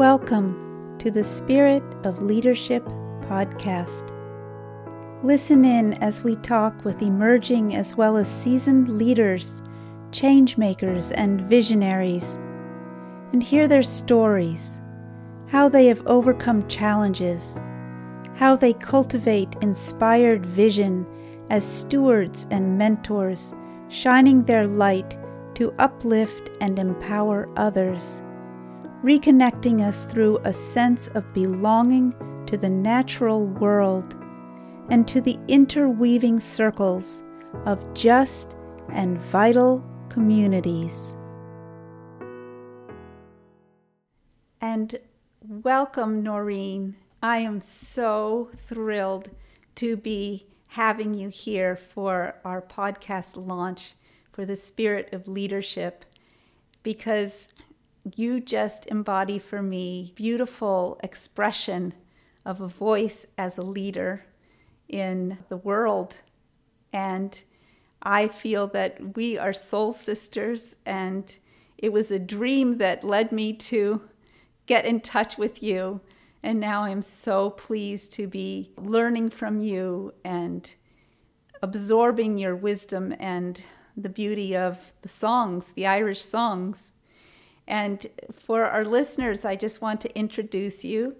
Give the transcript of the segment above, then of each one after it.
Welcome to the Spirit of Leadership podcast. Listen in as we talk with emerging as well as seasoned leaders, change makers, and visionaries, and hear their stories, how they have overcome challenges, how they cultivate inspired vision as stewards and mentors, shining their light to uplift and empower others reconnecting us through a sense of belonging to the natural world and to the interweaving circles of just and vital communities. And welcome, Noreen. I am so thrilled to be having you here for our podcast launch for the Spirit of Leadership because you just embody for me beautiful expression of a voice as a leader in the world. And I feel that we are soul sisters, and it was a dream that led me to get in touch with you. And now I'm so pleased to be learning from you and absorbing your wisdom and the beauty of the songs, the Irish songs. And for our listeners, I just want to introduce you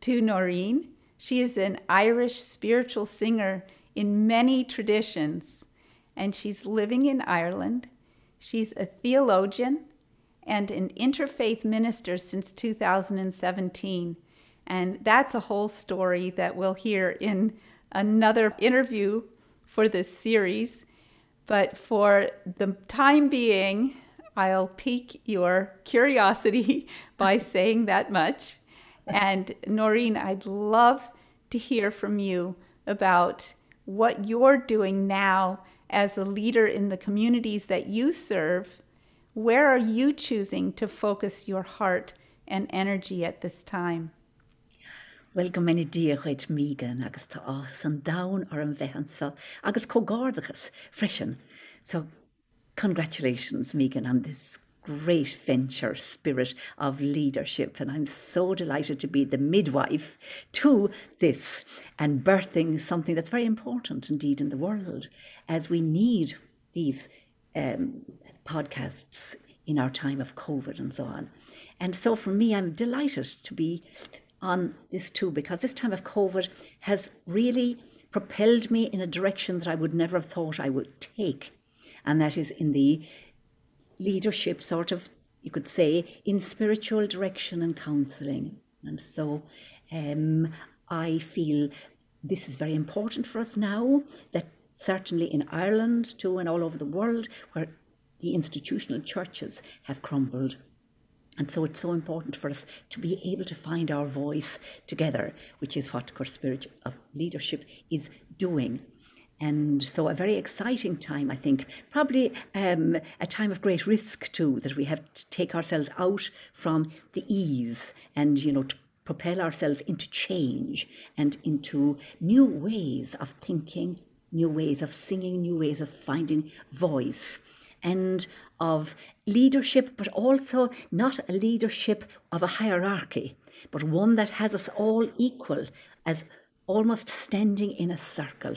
to Noreen. She is an Irish spiritual singer in many traditions, and she's living in Ireland. She's a theologian and an interfaith minister since 2017. And that's a whole story that we'll hear in another interview for this series. But for the time being, I'll pique your curiosity by saying that much. And Noreen, I'd love to hear from you about what you're doing now as a leader in the communities that you serve. Where are you choosing to focus your heart and energy at this time? Well go mena dia chuid mígan agus tá á san dain ar an bhehansa agus cógárdachas freisin. So Congratulations, Megan, on this great venture spirit of leadership. And I'm so delighted to be the midwife to this and birthing something that's very important indeed in the world as we need these um, podcasts in our time of COVID and so on. And so for me, I'm delighted to be on this too because this time of COVID has really propelled me in a direction that I would never have thought I would take and that is in the leadership sort of you could say in spiritual direction and counseling and so um, i feel this is very important for us now that certainly in ireland too and all over the world where the institutional churches have crumbled and so it's so important for us to be able to find our voice together, which is what Core Spirit of Leadership is doing. And so, a very exciting time, I think. Probably um, a time of great risk, too, that we have to take ourselves out from the ease and, you know, to propel ourselves into change and into new ways of thinking, new ways of singing, new ways of finding voice and of leadership, but also not a leadership of a hierarchy, but one that has us all equal as almost standing in a circle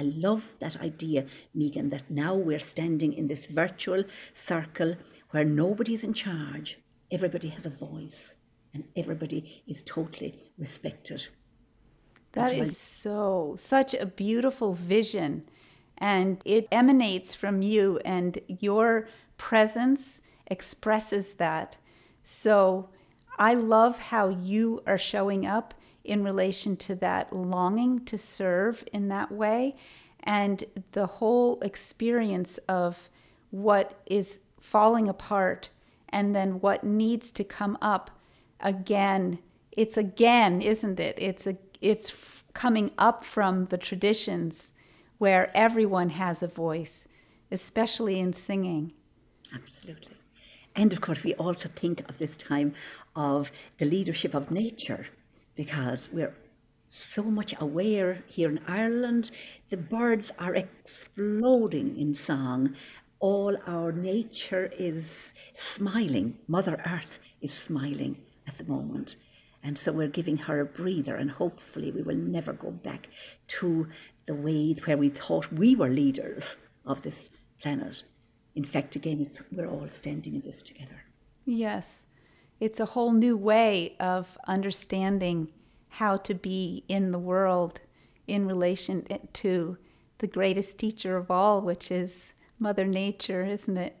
I love that idea, Megan, that now we're standing in this virtual circle where nobody's in charge, everybody has a voice, and everybody is totally respected. That is so, such a beautiful vision. And it emanates from you, and your presence expresses that. So I love how you are showing up in relation to that longing to serve in that way and the whole experience of what is falling apart and then what needs to come up again. It's again isn't it? It's a it's coming up from the traditions where everyone has a voice especially in singing. Absolutely. And of course we also think of this time of the leadership of nature because we're so much aware here in Ireland. The birds are exploding in song. All our nature is smiling. Mother Earth is smiling at the moment. And so we're giving her a breather, and hopefully we will never go back to the way where we thought we were leaders of this planet. In fact, again, we're all standing in this together. Yes, it's a whole new way of understanding how to be in the world in relation to the greatest teacher of all, which is Mother Nature, isn't it?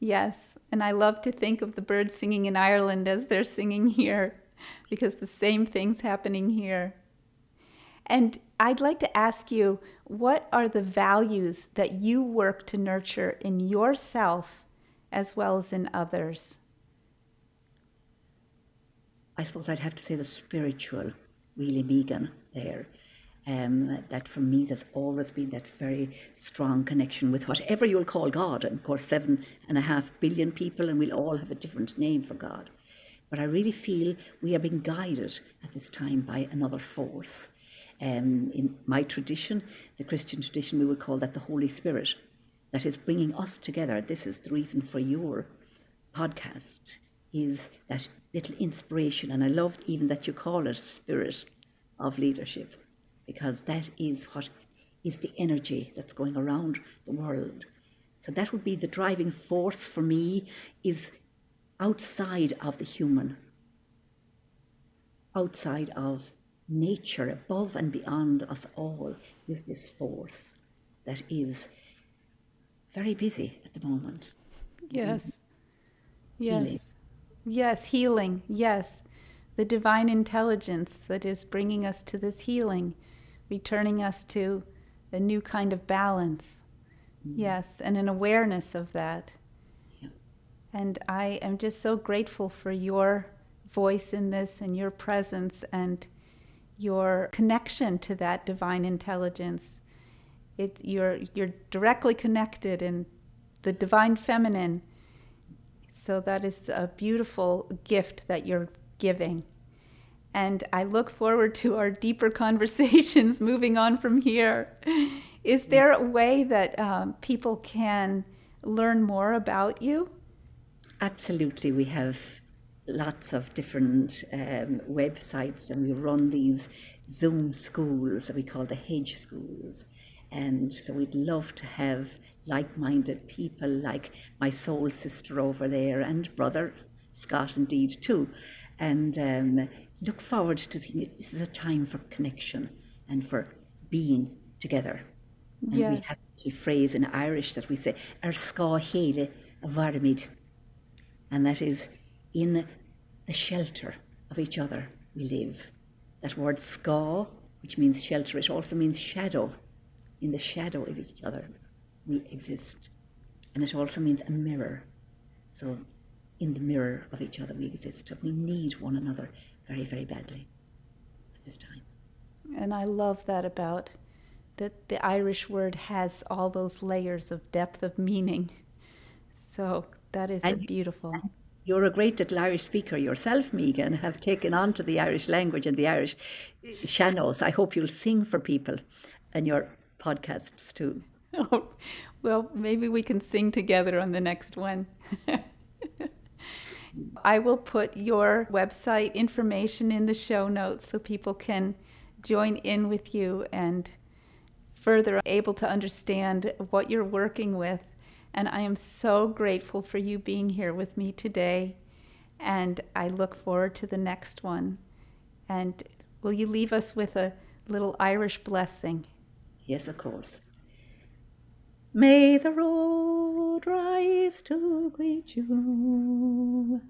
Yes, and I love to think of the birds singing in Ireland as they're singing here because the same thing's happening here. And I'd like to ask you what are the values that you work to nurture in yourself as well as in others? I suppose I'd have to say the spiritual, really, Megan, there. Um, that for me, there's always been that very strong connection with whatever you'll call God. And of course, seven and a half billion people, and we'll all have a different name for God. But I really feel we are being guided at this time by another force. Um, in my tradition, the Christian tradition, we would call that the Holy Spirit, that is bringing us together. This is the reason for your podcast, is that little inspiration. And I love even that you call it spirit of leadership, because that is what is the energy that's going around the world. So that would be the driving force for me is outside of the human, outside of nature, above and beyond us all, is this force that is very busy at the moment. Yes. Yes. Healing. Yes, healing. Yes. The divine intelligence that is bringing us to this healing, returning us to a new kind of balance. Mm-hmm. Yes, and an awareness of that. And I am just so grateful for your voice in this and your presence and your connection to that divine intelligence. It, you're, you're directly connected in the divine feminine. So that is a beautiful gift that you're giving. And I look forward to our deeper conversations moving on from here. Is there a way that um, people can learn more about you? Absolutely. We have lots of different um, websites and we run these Zoom schools that we call the hedge schools. And so we'd love to have like minded people like my soul sister over there and brother Scott, indeed, too. And um, look forward to seeing it. This is a time for connection and for being together. And we have a phrase in Irish that we say, ska hele varmid and that is in the shelter of each other we live. That word ska, which means shelter, it also means shadow. In the shadow of each other we exist. And it also means a mirror. So in the mirror of each other we exist. So We need one another very, very badly at this time. And I love that about that the Irish word has all those layers of depth of meaning. So that is beautiful. You're a great little Irish speaker yourself, Megan, have taken on to the Irish language and the Irish eh, sean-nós. I hope you'll sing for people and your podcasts too. Oh, well, maybe we can sing together on the next one. I will put your website information in the show notes so people can join in with you and further able to understand what you're working with and I am so grateful for you being here with me today. And I look forward to the next one. And will you leave us with a little Irish blessing? Yes, of course. May the road rise to greet you.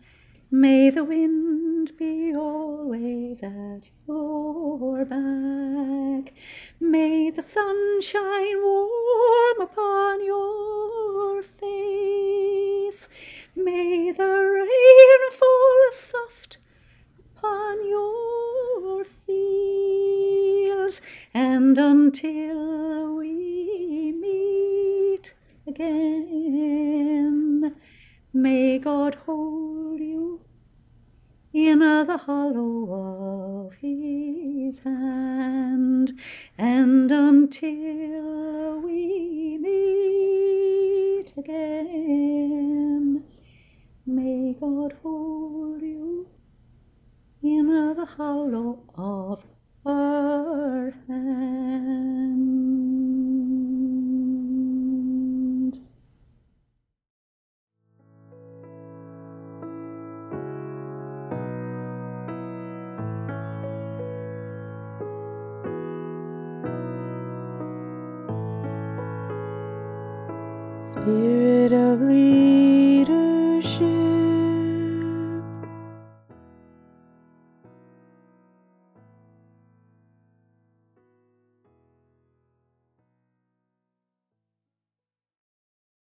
May the wind be always at your back. May the sun shine warm upon your face. May the rain fall soft upon your And until we meet again, may God hold you in the hollow of his hand, and until we meet again, may God hold you in the hollow of her hand. Spirit of leaves.